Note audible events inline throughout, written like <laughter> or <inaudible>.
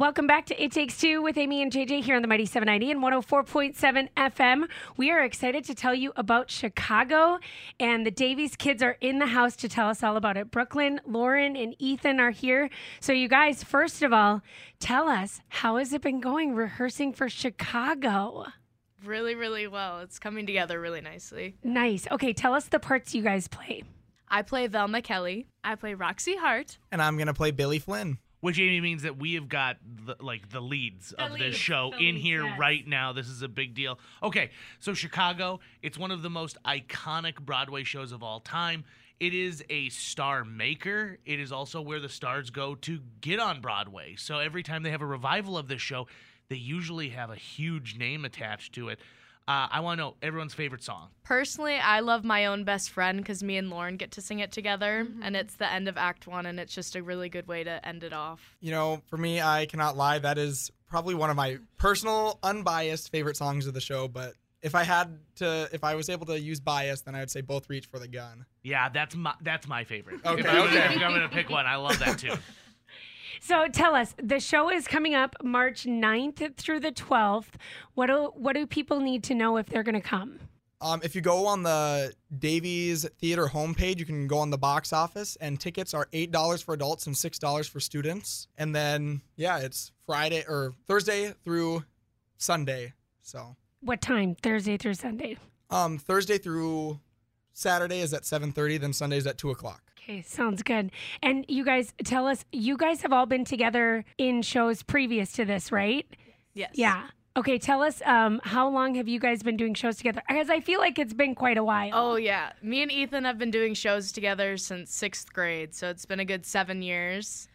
Welcome back to It Takes Two with Amy and JJ here on the Mighty 790 and 104.7 FM. We are excited to tell you about Chicago, and the Davies kids are in the house to tell us all about it. Brooklyn, Lauren, and Ethan are here. So, you guys, first of all, tell us how has it been going rehearsing for Chicago? Really, really well. It's coming together really nicely. Nice. Okay, tell us the parts you guys play. I play Velma Kelly. I play Roxie Hart. And I'm gonna play Billy Flynn. Which Amy means that we have got the, like the leads of this show the in leads, here yes. right now. This is a big deal. Okay, so Chicago, it's one of the most iconic Broadway shows of all time. It is a star maker. It is also where the stars go to get on Broadway. So every time they have a revival of this show, they usually have a huge name attached to it. Uh, I want to know everyone's favorite song. Personally, I love my own best friend because me and Lauren get to sing it together, and it's the end of Act One, and it's just a really good way to end it off. You know, for me, I cannot lie. That is probably one of my personal, unbiased favorite songs of the show. But if I had to, if I was able to use bias, then I would say both reach for the gun. Yeah, that's my that's my favorite. Okay, if, I'm, <laughs> okay. if I'm gonna pick one, I love that too. So tell us, the show is coming up March 9th through the 12th. What do, what do people need to know if they're going to come? Um, if you go on the Davies Theater homepage, you can go on the box office, and tickets are eight dollars for adults and six dollars for students. And then, yeah, it's Friday or Thursday through Sunday. So, What time? Thursday through Sunday. um, Thursday through Saturday is at seven thirty. Then Sunday is at two o'clock. Okay, sounds good. And you guys tell us, you guys have all been together in shows previous to this, right? Yes. Yeah. Okay, tell us um, how long have you guys been doing shows together? Because I feel like it's been quite a while. Oh yeah, me and Ethan have been doing shows together since sixth grade, so it's been a good seven years.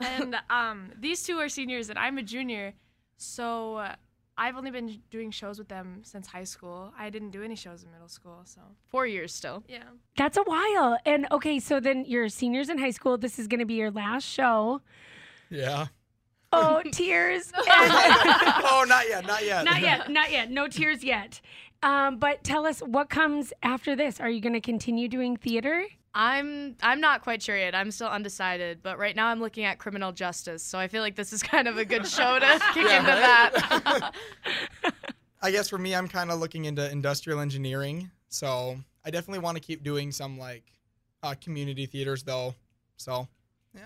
and um, these two are seniors and I'm a junior. So uh, I've only been doing shows with them since high school. I didn't do any shows in middle school. So Four years still. yeah. That's a while. And okay, so then you're seniors in high school. This is going to be your last show. Yeah. Oh, <laughs> tears. <laughs> Oh, not yet, not yet. not yet, <laughs> not yet. No tears yet. Um, but tell us what comes after this. Are you going to continue doing theater? I'm I'm not quite sure yet. I'm still undecided, but right now I'm looking at criminal justice, so I feel like this is kind of a good show to <laughs> kick Yeah, into right? that. <laughs> I guess for me, I'm kind of looking into industrial engineering. So I definitely want to keep doing some like uh, community theaters though. So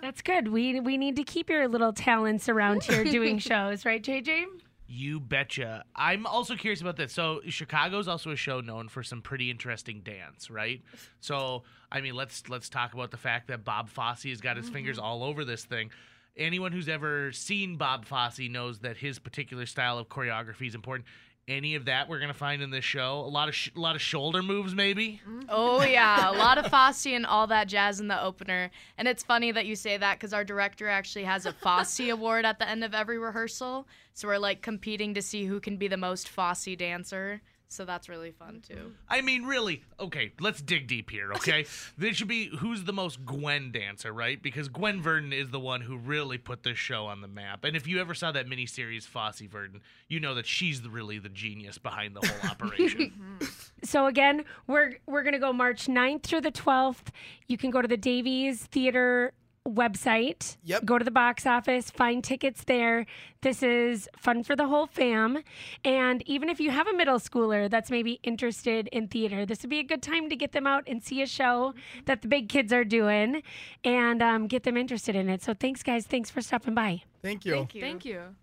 That's good. We we need to keep your little talents around here doing <laughs> shows, right, JJ? You betcha. I'm also curious about this. So Chicago's also a show known for some pretty interesting dance, right? So I mean, let's let's talk about the fact that Bob Fosse has got his mm-hmm. fingers all over this thing. Anyone who's ever seen Bob Fosse knows that his particular style of choreography is important. Any of that we're gonna find in this show. A lot of sh- a lot of shoulder moves, maybe. Mm-hmm. oh yeah, a <laughs> lot of Fosse and all that jazz in the opener. And it's funny that you say that because our director actually has a Fosse <laughs> award at the end of every rehearsal. So we're like competing to see who can be the most Fosse dancer. So that's really fun too. Mm-hmm. I mean, really. Okay, let's dig deep here. Okay, <laughs> this should be who's the most Gwen dancer, right? Because Gwen Verdon is the one who really put this show on the map. And if you ever saw that miniseries Fosse Verdon, you know that she's really the genius behind the whole <laughs> operation. <laughs> So again, we're we're gonna go March 9th through the 12th. You can go to the Davies Theater website. Yep. Go to the box office, find tickets there. This is fun for the whole fam. And even if you have a middle schooler that's maybe interested in theater, this would be a good time to get them out and see a show that the big kids are doing and um, get them interested in it. So thanks, guys. Thanks for stopping by. thank you. Thank you.